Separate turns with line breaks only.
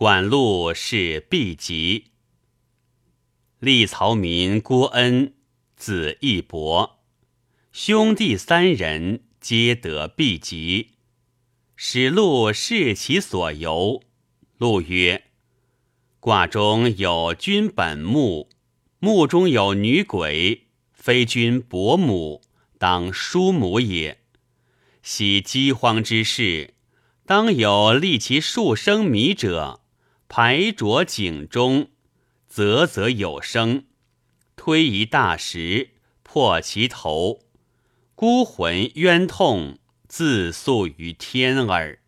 管路是毕吉。立曹民郭恩，子义伯，兄弟三人皆得毕吉。使路视其所由，路曰：“卦中有君本木，木中有女鬼，非君伯母，当叔母也。昔饥荒之事，当有利其数生米者，排浊井中，啧啧有声，推一大石破其头，孤魂冤痛。”自诉于天耳。